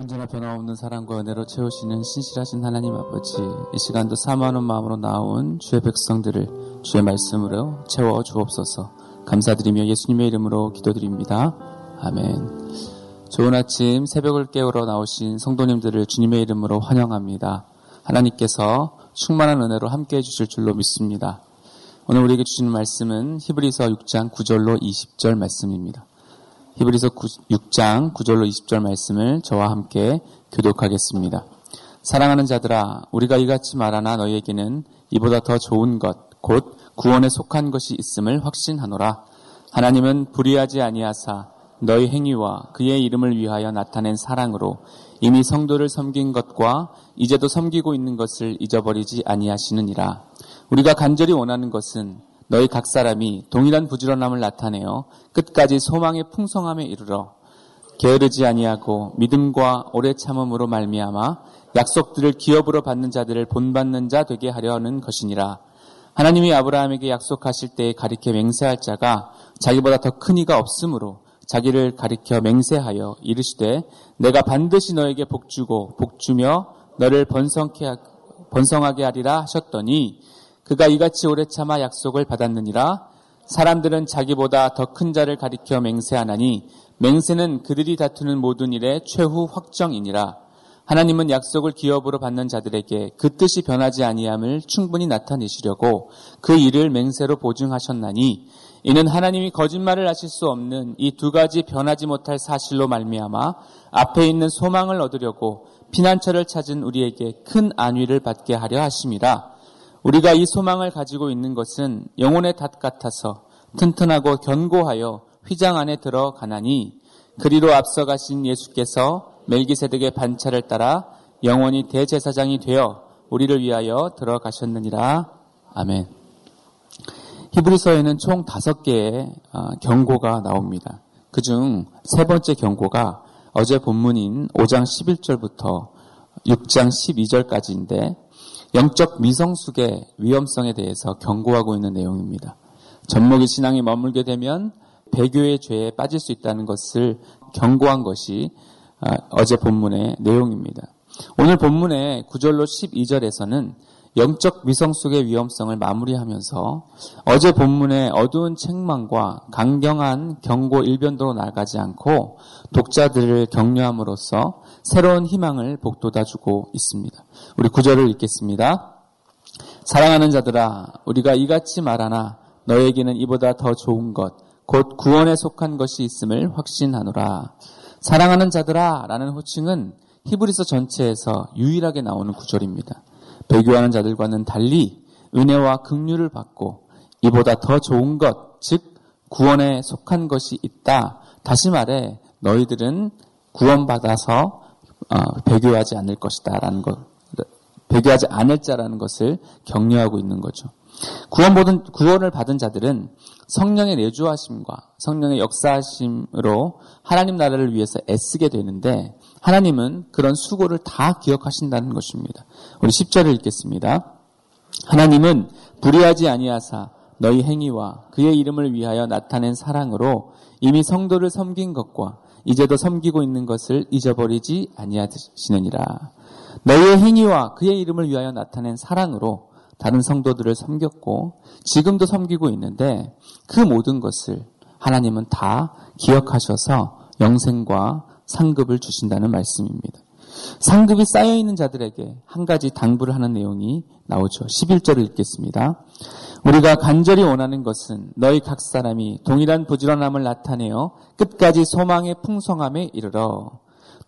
언제나 변함없는 사랑과 은혜로 채우시는 신실하신 하나님 아버지, 이 시간도 사모하는 마음으로 나온 주의 백성들을 주의 말씀으로 채워 주옵소서. 감사드리며 예수님의 이름으로 기도드립니다. 아멘. 좋은 아침 새벽을 깨우러 나오신 성도님들을 주님의 이름으로 환영합니다. 하나님께서 충만한 은혜로 함께 해주실 줄로 믿습니다. 오늘 우리에게 주시는 말씀은 히브리서 6장 9절로 20절 말씀입니다. 히브리서 6장 9절로 20절 말씀을 저와 함께 교독하겠습니다. 사랑하는 자들아 우리가 이같이 말하나 너희에게는 이보다 더 좋은 것 곧 구원에 속한 것이 있음을 확신하노라. 하나님은 불의하지 아니하사 너희 행위와 그의 이름을 위하여 나타낸 사랑으로 이미 성도를 섬긴 것과 이제도 섬기고 있는 것을 잊어버리지 아니하시느니라. 우리가 간절히 원하는 것은 너희 각 사람이 동일한 부지런함을 나타내어 끝까지 소망의 풍성함에 이르러 게으르지 아니하고 믿음과 오래 참음으로 말미암아 약속들을 기업으로 받는 자들을 본받는 자 되게 하려는 것이니라. 하나님이 아브라함에게 약속하실 때에 가리켜 맹세할 자가 자기보다 더 큰 이가 없으므로 자기를 가리켜 맹세하여 이르시되 내가 반드시 너에게 복주고 복주며 너를 번성케 번성하게 하리라 하셨더니 그가 이같이 오래 참아 약속을 받았느니라 사람들은 자기보다 더 큰 자를 가리켜 맹세하나니 맹세는 그들이 다투는 모든 일의 최후 확정이니라 하나님은 약속을 기업으로 받는 자들에게 그 뜻이 변하지 아니함을 충분히 나타내시려고 그 일을 맹세로 보증하셨나니 이는 하나님이 거짓말을 하실 수 없는 이 두 가지 변하지 못할 사실로 말미암아 앞에 있는 소망을 얻으려고 피난처를 찾은 우리에게 큰 안위를 받게 하려 하심이라. 우리가 이 소망을 가지고 있는 것은 영혼의 닷 같아서 튼튼하고 견고하여 휘장 안에 들어가나니 그리로 앞서가신 예수께서 멜기세덱의 반차를 따라 영원히 대제사장이 되어 우리를 위하여 들어가셨느니라. 아멘. 히브리서에는 총 다섯 개의 경고가 나옵니다. 그중 세 번째 경고가 어제 본문인 5장 11절부터 6장 12절까지인데 영적 미성숙의 위험성에 대해서 경고하고 있는 내용입니다. 젖먹이 신앙에 머물게 되면 배교의 죄에 빠질 수 있다는 것을 경고한 것이 어제 본문의 내용입니다. 오늘 본문의 9절로 12절에서는 영적 미성숙의 위험성을 마무리하면서 어제 본문의 어두운 책망과 강경한 경고 일변도로 나가지 않고 독자들을 격려함으로써 새로운 희망을 복돋아 주고 있습니다. 우리 구절을 읽겠습니다. 사랑하는 자들아 우리가 이같이 말하나 너에게는 이보다 더 좋은 것 곧 구원에 속한 것이 있음을 확신하노라. 사랑하는 자들아 라는 호칭은 히브리서 전체에서 유일하게 나오는 구절입니다. 배교하는 자들과는 달리 은혜와 긍휼을 받고 이보다 더 좋은 것, 즉 구원에 속한 것이 있다. 다시 말해 너희들은 구원받아서 어, 배교하지 않을 것이다라는 것, 배교하지 않을 자라는 것을 격려하고 있는 거죠. 구원 받은, 구원을 받은 자들은 성령의 내주하심과 성령의 역사하심으로 하나님 나라를 위해서 애쓰게 되는데 하나님은 그런 수고를 다 기억하신다는 것입니다. 우리 10절을 읽겠습니다. 하나님은 불의하지 아니하사 너희 행위와 그의 이름을 위하여 나타낸 사랑으로 이미 성도를 섬긴 것과 이제도 섬기고 있는 것을 잊어버리지 아니하시느니라. 너희의 행위와 그의 이름을 위하여 나타낸 사랑으로 다른 성도들을 섬겼고 지금도 섬기고 있는데 그 모든 것을 하나님은 다 기억하셔서 영생과 상급을 주신다는 말씀입니다. 상급이 쌓여 있는 자들에게 한 가지 당부를 하는 내용이 나오죠. 11절을 읽겠습니다. 우리가 간절히 원하는 것은 너희 각 사람이 동일한 부지런함을 나타내어 끝까지 소망의 풍성함에 이르러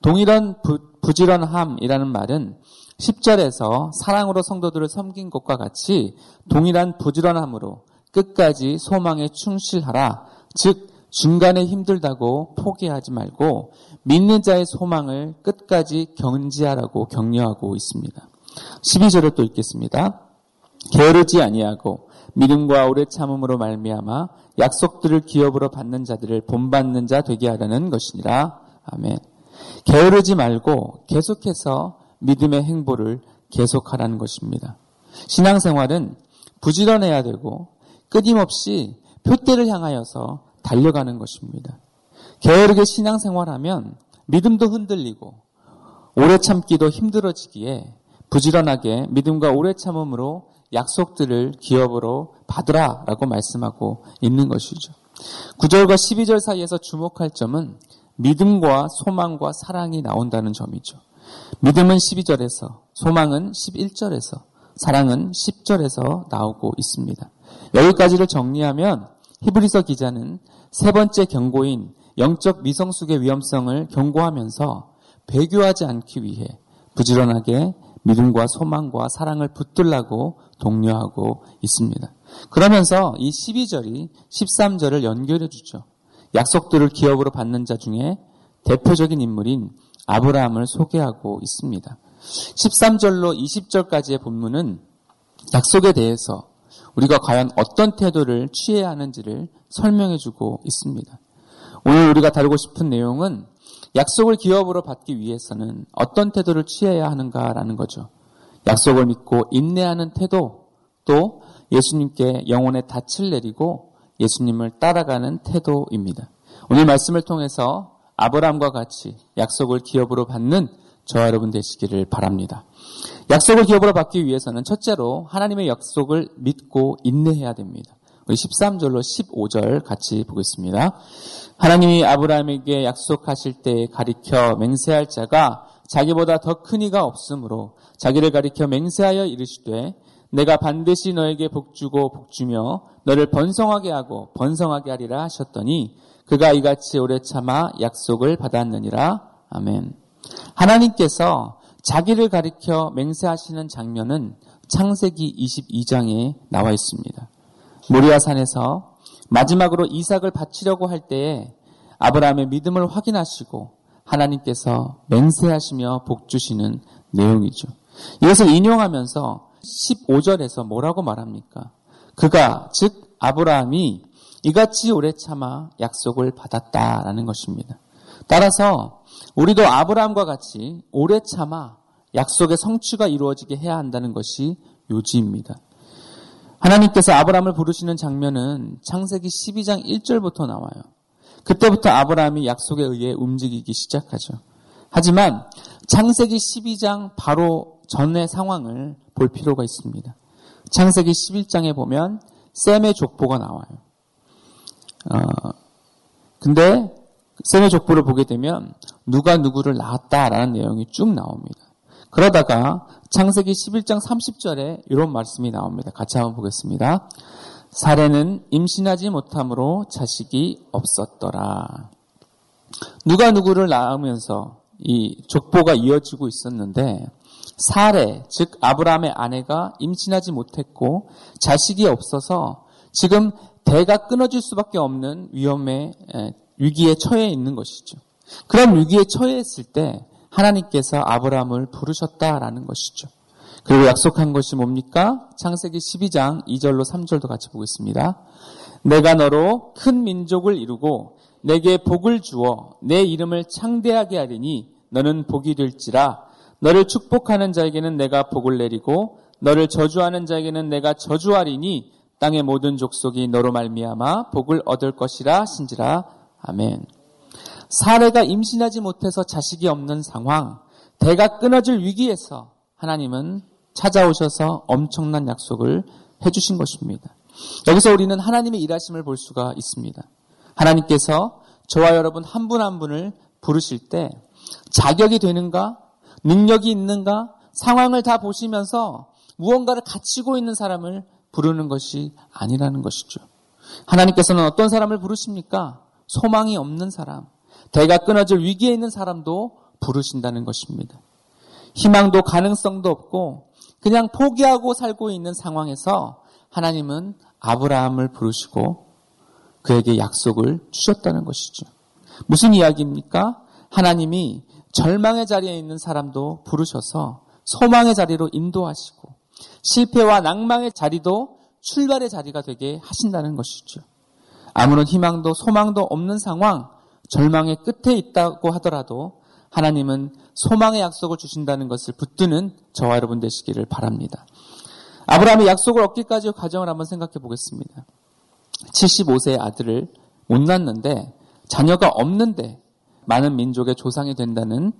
동일한 부, 부지런함이라는 말은 10절에서 사랑으로 성도들을 섬긴 것과 같이 동일한 부지런함으로 끝까지 소망에 충실하라. 즉 중간에 힘들다고 포기하지 말고 믿는 자의 소망을 끝까지 견지하라고 격려하고 있습니다. 12절을 또 읽겠습니다. 게으르지 아니하고 믿음과 오래 참음으로 말미암아 약속들을 기업으로 받는 자들을 본받는 자 되게 하라는 것이니라. 아멘. 게으르지 말고 계속해서 믿음의 행보를 계속하라는 것입니다. 신앙생활은 부지런해야 되고 끊임없이 표대를 향하여서 달려가는 것입니다. 게으르게 신앙생활하면 믿음도 흔들리고 오래 참기도 힘들어지기에 부지런하게 믿음과 오래 참음으로 약속들을 기업으로 받으라 라고 말씀하고 있는 것이죠. 9절과 12절 사이에서 주목할 점은 믿음과 소망과 사랑이 나온다는 점이죠. 믿음은 12절에서, 소망은 11절에서, 사랑은 10절에서 나오고 있습니다. 여기까지를 정리하면 히브리서 기자는 세 번째 경고인 영적 미성숙의 위험성을 경고하면서 배교하지 않기 위해 부지런하게 믿음과 소망과 사랑을 붙들라고 독려하고 있습니다. 그러면서 이 12절이 13절을 연결해 주죠. 약속들을 기업으로 받는 자 중에 대표적인 인물인 아브라함을 소개하고 있습니다. 13절로 20절까지의 본문은 약속에 대해서 우리가 과연 어떤 태도를 취해야 하는지를 설명해 주고 있습니다. 오늘 우리가 다루고 싶은 내용은 약속을 기업으로 받기 위해서는 어떤 태도를 취해야 하는가라는 거죠. 약속을 믿고 인내하는 태도, 또 예수님께 영혼의 닻을 내리고 예수님을 따라가는 태도입니다. 오늘 말씀을 통해서 아브라함과 같이 약속을 기업으로 받는 저와 여러분 되시기를 바랍니다. 약속을 기업으로 받기 위해서는 첫째로 하나님의 약속을 믿고 인내해야 됩니다. 우리 13절로 15절 같이 보겠습니다. 하나님이 아브라함에게 약속하실 때 가리켜 맹세할 자가 자기보다 더 큰 이가 없으므로 자기를 가리켜 맹세하여 이르시되 내가 반드시 너에게 복주고 복주며 너를 번성하게 하고 번성하게 하리라 하셨더니 그가 이같이 오래 참아 약속을 받았느니라. 아멘. 하나님께서 자기를 가리켜 맹세하시는 장면은 창세기 22장에 나와 있습니다. 모리아산에서 마지막으로 이삭을 바치려고 할 때에 아브라함의 믿음을 확인하시고 하나님께서 맹세하시며 복 주시는 내용이죠. 이것을 인용하면서 15절에서 뭐라고 말합니까? 그가 즉 아브라함이 이같이 오래 참아 약속을 받았다라는 것입니다. 따라서 우리도 아브라함과 같이 오래 참아 약속의 성취가 이루어지게 해야 한다는 것이 요지입니다. 하나님께서 아브라함을 부르시는 장면은 창세기 12장 1절부터 나와요. 그때부터 아브라함이 약속에 의해 움직이기 시작하죠. 하지만 창세기 12장 바로 전의 상황을 볼 필요가 있습니다. 창세기 11장에 보면 셈의 족보가 나와요. 어, 근데 셈의 족보를 보게 되면 누가 누구를 낳았다라는 내용이 쭉 나옵니다. 그러다가 창세기 11장 30절에 이런 말씀이 나옵니다. 같이 한번 보겠습니다. 사례는 임신하지 못함으로 자식이 없었더라. 누가 누구를 낳으면서 이 족보가 이어지고 있었는데 사례, 즉 아브라함의 아내가 임신하지 못했고 자식이 없어서 지금 대가 끊어질 수밖에 없는 위험에 위기에 처해 있는 것이죠. 그런 위기에 처해 있을 때 하나님께서 아브라함을 부르셨다라는 것이죠. 그리고 약속한 것이 뭡니까? 창세기 12장 2절로 3절도 같이 보겠습니다. 내가 너로 큰 민족을 이루고 내게 복을 주어 내 이름을 창대하게 하리니 너는 복이 될지라 너를 축복하는 자에게는 내가 복을 내리고 너를 저주하는 자에게는 내가 저주하리니 땅의 모든 족속이 너로 말미암아 복을 얻을 것이라 신지라 아멘. 사례가 임신하지 못해서 자식이 없는 상황, 대가 끊어질 위기에서 하나님은 찾아오셔서 엄청난 약속을 해주신 것입니다. 여기서 우리는 하나님의 일하심을 볼 수가 있습니다. 하나님께서 저와 여러분 한 분한 한 분을 부르실 때 자격이 되는가, 능력이 있는가, 상황을 다 보시면서 무언가를 갖추고 있는 사람을 부르는 것이 아니라는 것이죠. 하나님께서는 어떤 사람을 부르십니까? 소망이 없는 사람, 대가 끊어질 위기에 있는 사람도 부르신다는 것입니다. 희망도 가능성도 없고 그냥 포기하고 살고 있는 상황에서 하나님은 아브라함을 부르시고 그에게 약속을 주셨다는 것이죠. 무슨 이야기입니까? 하나님이 절망의 자리에 있는 사람도 부르셔서 소망의 자리로 인도하시고 실패와 낭망의 자리도 출발의 자리가 되게 하신다는 것이죠. 아무런 희망도 소망도 없는 상황, 절망의 끝에 있다고 하더라도 하나님은 소망의 약속을 주신다는 것을 붙드는 저와 여러분 되시기를 바랍니다. 아브라함이 약속을 얻기까지의 과정을 한번 생각해 보겠습니다. 75세의 아들을 못 낳는데 자녀가 없는데 많은 민족의 조상이 된다는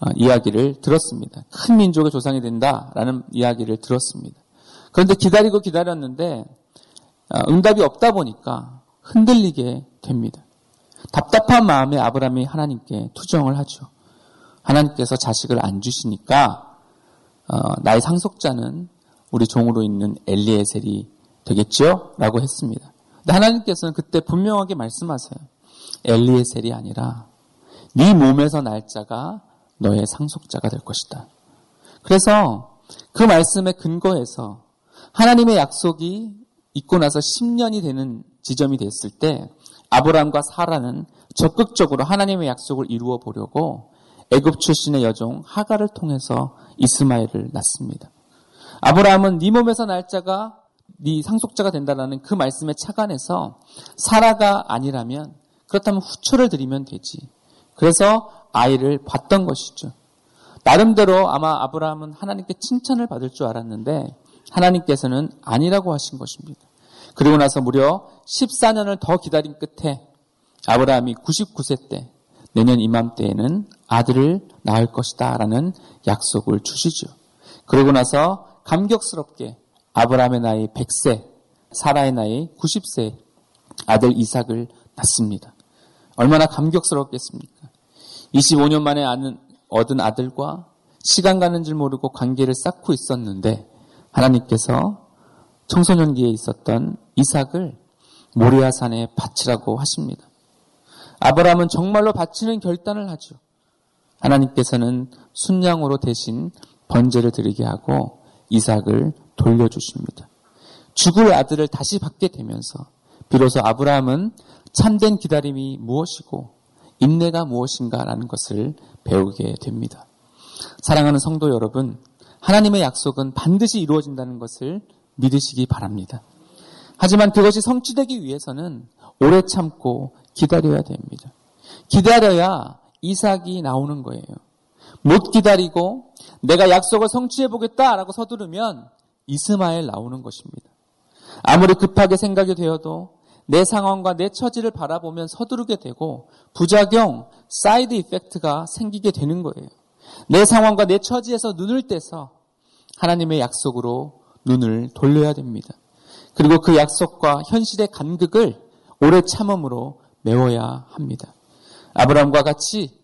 어, 이야기를 들었습니다. 큰 민족의 조상이 된다라는 이야기를 들었습니다. 그런데 기다리고 기다렸는데 어, 응답이 없다 보니까 흔들리게 됩니다. 답답한 마음에 아브라함이 하나님께 투정을 하죠. 하나님께서 자식을 안 주시니까 어, 나의 상속자는 우리 종으로 있는 엘리에셀이 되겠죠? 라고 했습니다. 근데 하나님께서는 그때 분명하게 말씀하세요. 엘리에셀이 아니라 네 몸에서 날 자가 너의 상속자가 될 것이다. 그래서 그 말씀에 근거해서 하나님의 약속이 있고 나서 10년이 되는 지점이 됐을 때 아브라함과 사라는 적극적으로 하나님의 약속을 이루어 보려고 애굽 출신의 여종 하가를 통해서 이스마엘을 낳습니다. 아브라함은 네 몸에서 날짜가 네 상속자가 된다라는 그 말씀에 착안해서 사라가 아니라면 그렇다면 후초를 드리면 되지. 그래서 아이를 봤던 것이죠. 나름대로 아마 아브라함은 하나님께 칭찬을 받을 줄 알았는데 하나님께서는 아니라고 하신 것입니다. 그리고 나서 무려 14년을 더 기다린 끝에 아브라함이 99세 때 내년 이맘때에는 아들을 낳을 것이다 라는 약속을 주시죠. 그러고 나서 감격스럽게 아브라함의 나이 100세, 사라의 나이 90세 아들 이삭을 낳습니다. 얼마나 감격스럽겠습니까? 25년 만에 얻은 아들과 시간 가는 줄 모르고 관계를 쌓고 있었는데 하나님께서 청소년기에 있었던 이삭을 모리아산에 바치라고 하십니다. 아브라함은 정말로 바치는 결단을 하죠. 하나님께서는 순양으로 대신 번제를 드리게 하고 이삭을 돌려주십니다. 죽을 아들을 다시 받게 되면서 비로소 아브라함은 참된 기다림이 무엇이고 인내가 무엇인가라는 것을 배우게 됩니다. 사랑하는 성도 여러분, 하나님의 약속은 반드시 이루어진다는 것을 믿으시기 바랍니다. 하지만 그것이 성취되기 위해서는 오래 참고 기다려야 됩니다. 기다려야 이삭이 나오는 거예요. 못 기다리고 내가 약속을 성취해 보겠다라고 서두르면 이스마엘 나오는 것입니다. 아무리 급하게 생각이 되어도 내 상황과 내 처지를 바라보면 서두르게 되고 부작용, side effect가 생기게 되는 거예요. 내 상황과 내 처지에서 눈을 떼서 하나님의 약속으로 눈을 돌려야 됩니다. 그리고 그 약속과 현실의 간극을 오래 참음으로 메워야 합니다. 아브라함과 같이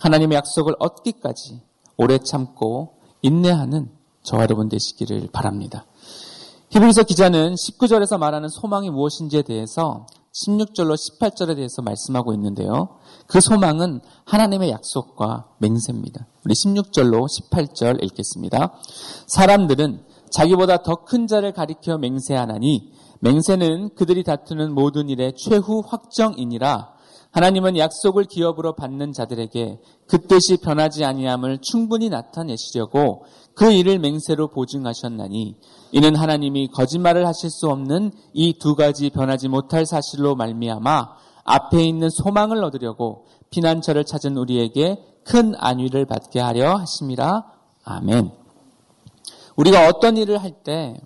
하나님의 약속을 얻기까지 오래 참고 인내하는 저와 여러분 되시기를 바랍니다. 히브리서 기자는 19절에서 말하는 소망이 무엇인지에 대해서 16절로 18절에 대해서 말씀하고 있는데요. 그 소망은 하나님의 약속과 맹세입니다. 우리 16절로 18절 읽겠습니다. 사람들은 자기보다 더 큰 자를 가리켜 맹세하나니 맹세는 그들이 다투는 모든 일의 최후 확정이니라 하나님은 약속을 기업으로 받는 자들에게 그 뜻이 변하지 아니함을 충분히 나타내시려고 그 일을 맹세로 보증하셨나니 이는 하나님이 거짓말을 하실 수 없는 이 두 가지 변하지 못할 사실로 말미암아 앞에 있는 소망을 얻으려고 피난처를 찾은 우리에게 큰 안위를 받게 하려 하심이라. 아멘. 우리가 어떤 일을 할 때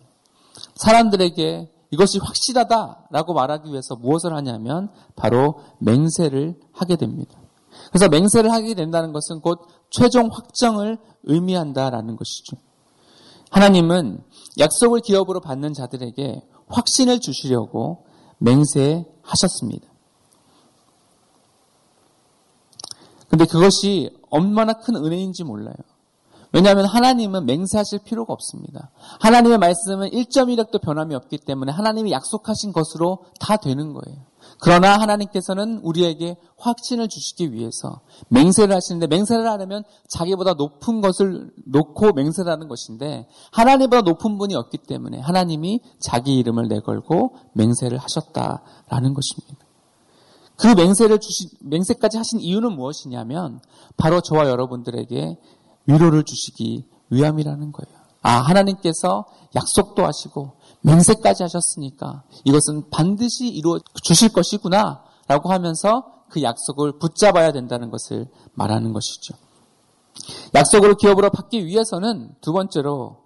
사람들에게 이것이 확실하다라고 말하기 위해서 무엇을 하냐면 바로 맹세를 하게 됩니다. 그래서 맹세를 하게 된다는 것은 곧 최종 확정을 의미한다라는 것이죠. 하나님은 약속을 기업으로 받는 자들에게 확신을 주시려고 맹세하셨습니다. 근데 그것이 얼마나 큰 은혜인지 몰라요. 왜냐하면 하나님은 맹세하실 필요가 없습니다. 하나님의 말씀은 1.1획도 변함이 없기 때문에 하나님이 약속하신 것으로 다 되는 거예요. 그러나 하나님께서는 우리에게 확신을 주시기 위해서 맹세를 하시는데 맹세를 하려면 자기보다 높은 것을 놓고 맹세를 하는 것인데 하나님보다 높은 분이 없기 때문에 하나님이 자기 이름을 내걸고 맹세를 하셨다라는 것입니다. 그 맹세를 주신 맹세까지 하신 이유는 무엇이냐면 바로 저와 여러분들에게 위로를 주시기 위함이라는 거예요. 아, 하나님께서 약속도 하시고 맹세까지 하셨으니까 이것은 반드시 이루어 주실 것이구나 라고 하면서 그 약속을 붙잡아야 된다는 것을 말하는 것이죠. 약속으로 기업으로 받기 위해서는 두 번째로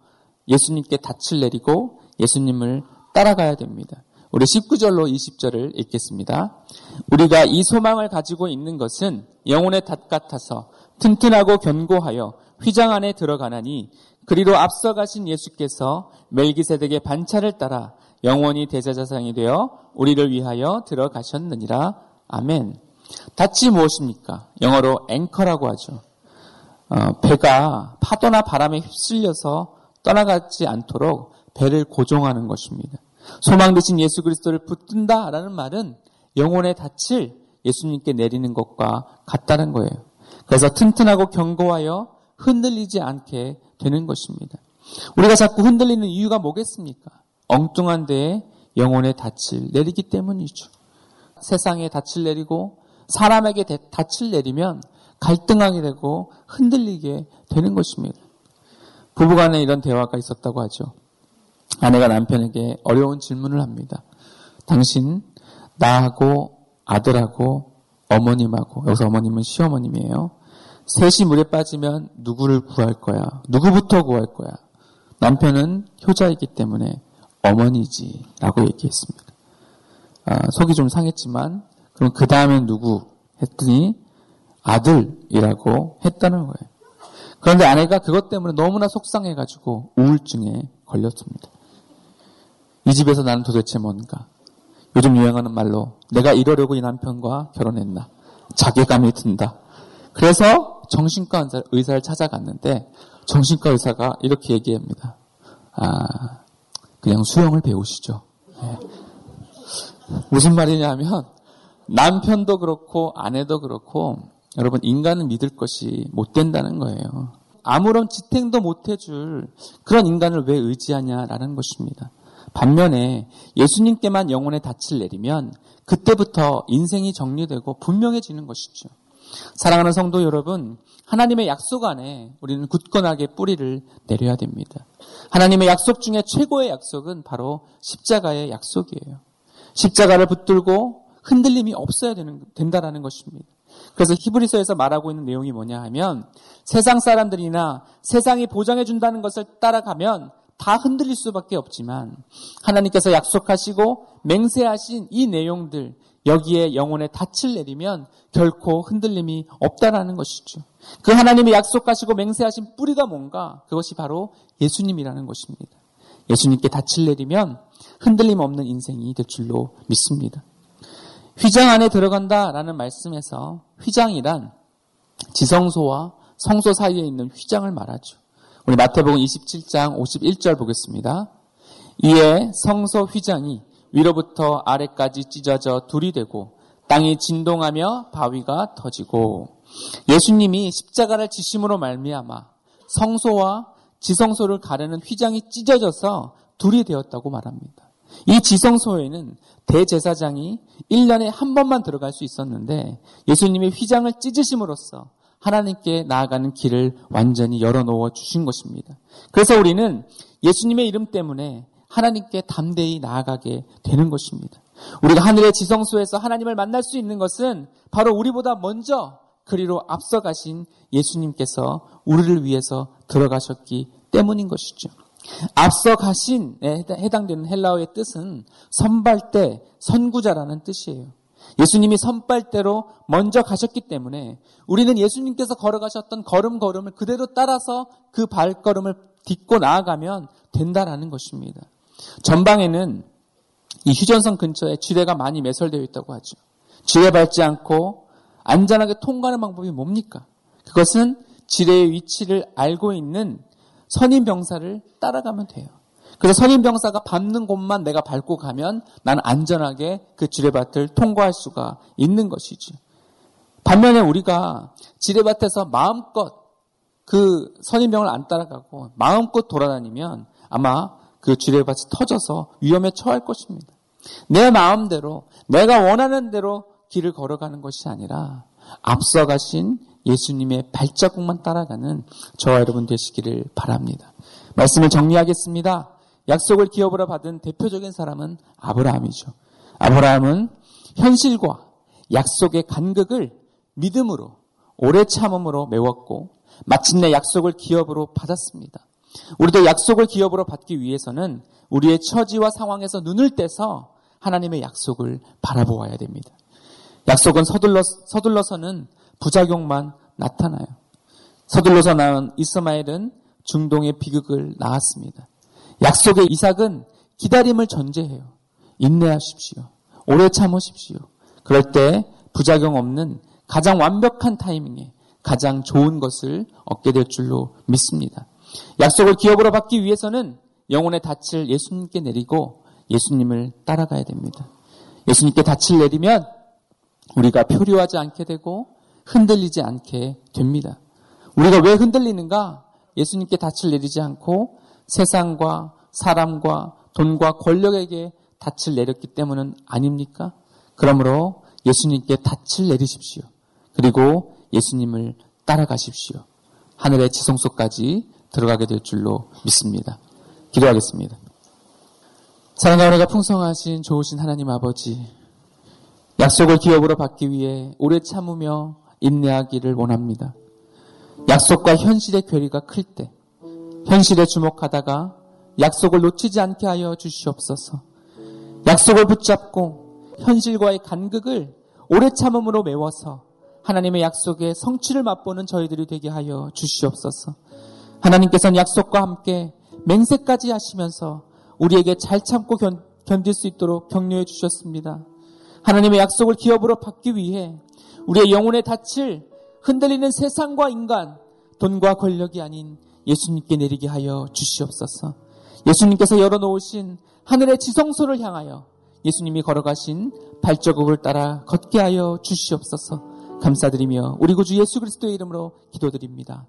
예수님께 닻을 내리고 예수님을 따라가야 됩니다. 우리 19절로 20절을 읽겠습니다. 우리가 이 소망을 가지고 있는 것은 영혼의 닷 같아서 튼튼하고 견고하여 휘장 안에 들어가나니 그리로 앞서가신 예수께서 멜기세덱의 반차를 따라 영원히 대제사장이 되어 우리를 위하여 들어가셨느니라. 아멘. 닻이 무엇입니까? 영어로 앵커라고 하죠. 어, 배가 파도나 바람에 휩쓸려서 떠나가지 않도록 배를 고정하는 것입니다. 소망 되신 예수 그리스도를 붙든다라는 말은 영혼의 닻을 예수님께 내리는 것과 같다는 거예요. 그래서 튼튼하고 견고하여 흔들리지 않게 되는 것입니다. 우리가 자꾸 흔들리는 이유가 뭐겠습니까? 엉뚱한 데에 영혼의 닻을 내리기 때문이죠. 세상에 닻을 내리고 사람에게 닻을 내리면 갈등하게 되고 흔들리게 되는 것입니다. 부부간에 이런 대화가 있었다고 하죠. 아내가 남편에게 어려운 질문을 합니다. 당신 나하고 아들하고 어머님하고 여기서 어머님은 시어머님이에요. 셋이 물에 빠지면 누구를 구할 거야? 누구부터 구할 거야? 남편은 효자이기 때문에 어머니지라고 얘기했습니다. 아, 속이 좀 상했지만 그럼 그 다음엔 누구 했더니 아들이라고 했다는 거예요. 그런데 아내가 그것 때문에 너무나 속상해가지고 우울증에 걸렸습니다. 이 집에서 나는 도대체 뭔가? 요즘 유행하는 말로 내가 이러려고 이 남편과 결혼했나? 자괴감이 든다. 그래서 정신과 의사를 찾아갔는데 정신과 의사가 이렇게 얘기합니다. 아, 그냥 수영을 배우시죠. 네. 무슨 말이냐면 남편도 그렇고 아내도 그렇고 여러분 인간은 믿을 것이 못 된다는 거예요. 아무런 지탱도 못 해줄 그런 인간을 왜 의지하냐라는 것입니다. 반면에 예수님께만 영혼의 닻을 내리면 그때부터 인생이 정리되고 분명해지는 것이죠. 사랑하는 성도 여러분, 하나님의 약속 안에 우리는 굳건하게 뿌리를 내려야 됩니다. 하나님의 약속 중에 최고의 약속은 바로 십자가의 약속이에요. 십자가를 붙들고 흔들림이 없어야 되는, 된다라는 것입니다. 그래서 히브리서에서 말하고 있는 내용이 뭐냐 하면 세상 사람들이나 세상이 보장해 준다는 것을 따라가면 다 흔들릴 수밖에 없지만 하나님께서 약속하시고 맹세하신 이 내용들 여기에 영혼의 닻을 내리면 결코 흔들림이 없다라는 것이죠. 그 하나님이 약속하시고 맹세하신 뿌리가 뭔가 그것이 바로 예수님이라는 것입니다. 예수님께 닻을 내리면 흔들림 없는 인생이 될 줄로 믿습니다. 휘장 안에 들어간다라는 말씀에서 휘장이란 지성소와 성소 사이에 있는 휘장을 말하죠. 우리 마태복음 27장 51절 보겠습니다. 이에 성소 휘장이 위로부터 아래까지 찢어져 둘이 되고 땅이 진동하며 바위가 터지고 예수님이 십자가를 지심으로 말미암아 성소와 지성소를 가르는 휘장이 찢어져서 둘이 되었다고 말합니다. 이 지성소에는 대제사장이 1년에 한 번만 들어갈 수 있었는데 예수님이 휘장을 찢으심으로써 하나님께 나아가는 길을 완전히 열어놓아 주신 것입니다. 그래서 우리는 예수님의 이름 때문에 하나님께 담대히 나아가게 되는 것입니다. 우리가 하늘의 지성소에서 하나님을 만날 수 있는 것은 바로 우리보다 먼저 그리로 앞서가신 예수님께서 우리를 위해서 들어가셨기 때문인 것이죠. 앞서가신에 해당되는 헬라어의 뜻은 선발대, 선구자라는 뜻이에요. 예수님이 선발대로 먼저 가셨기 때문에 우리는 예수님께서 걸어가셨던 걸음걸음을 그대로 따라서 그 발걸음을 딛고 나아가면 된다라는 것입니다. 전방에는 이 휴전선 근처에 지뢰가 많이 매설되어 있다고 하죠. 지뢰 밟지 않고 안전하게 통과하는 방법이 뭡니까? 그것은 지뢰의 위치를 알고 있는 선임 병사를 따라가면 돼요. 그래서 선임 병사가 밟는 곳만 내가 밟고 가면 나는 안전하게 그 지뢰밭을 통과할 수가 있는 것이지. 반면에 우리가 지뢰밭에서 마음껏 그 선임병을 안 따라가고 마음껏 돌아다니면 아마 그 지뢰밭이 터져서 위험에 처할 것입니다. 내 마음대로 내가 원하는 대로 길을 걸어가는 것이 아니라 앞서가신 예수님의 발자국만 따라가는 저와 여러분 되시기를 바랍니다. 말씀을 정리하겠습니다. 약속을 기업으로 받은 대표적인 사람은 아브라함이죠. 아브라함은 현실과 약속의 간극을 믿음으로 오래 참음으로 메웠고 마침내 약속을 기업으로 받았습니다. 우리도 약속을 기업으로 받기 위해서는 우리의 처지와 상황에서 눈을 떼서 하나님의 약속을 바라보아야 됩니다. 약속은 서둘러, 서둘러서는 부작용만 나타나요. 서둘러서 나온 이스마엘은 중동의 비극을 낳았습니다. 약속의 이삭은 기다림을 전제해요. 인내하십시오. 오래 참으십시오. 그럴 때 부작용 없는 가장 완벽한 타이밍에 가장 좋은 것을 얻게 될 줄로 믿습니다. 약속을 기업으로 받기 위해서는 영혼의 닻을 예수님께 내리고 예수님을 따라가야 됩니다. 예수님께 닻을 내리면 우리가 표류하지 않게 되고 흔들리지 않게 됩니다. 우리가 왜 흔들리는가? 예수님께 닻을 내리지 않고 세상과 사람과 돈과 권력에게 닻을 내렸기 때문은 아닙니까? 그러므로 예수님께 닻을 내리십시오. 그리고 예수님을 따라가십시오. 하늘의 지성소까지 들어가게 될 줄로 믿습니다. 기도하겠습니다. 사랑과 은혜가 풍성하신 좋으신 하나님 아버지, 약속을 기업으로 받기 위해 오래 참으며 인내하기를 원합니다. 약속과 현실의 괴리가 클 때, 현실에 주목하다가 약속을 놓치지 않게 하여 주시옵소서. 약속을 붙잡고 현실과의 간극을 오래 참음으로 메워서 하나님의 약속의 성취를 맛보는 저희들이 되게 하여 주시옵소서. 하나님께서는 약속과 함께 맹세까지 하시면서 우리에게 잘 참고 견, 견딜 수 있도록 격려해 주셨습니다. 하나님의 약속을 기업으로 받기 위해 우리의 영혼의 닻을 흔들리는 세상과 인간, 돈과 권력이 아닌 예수님께 내리게 하여 주시옵소서. 예수님께서 열어놓으신 하늘의 지성소를 향하여 예수님이 걸어가신 발자국을 따라 걷게 하여 주시옵소서. 감사드리며 우리 구주 예수 그리스도의 이름으로 기도드립니다.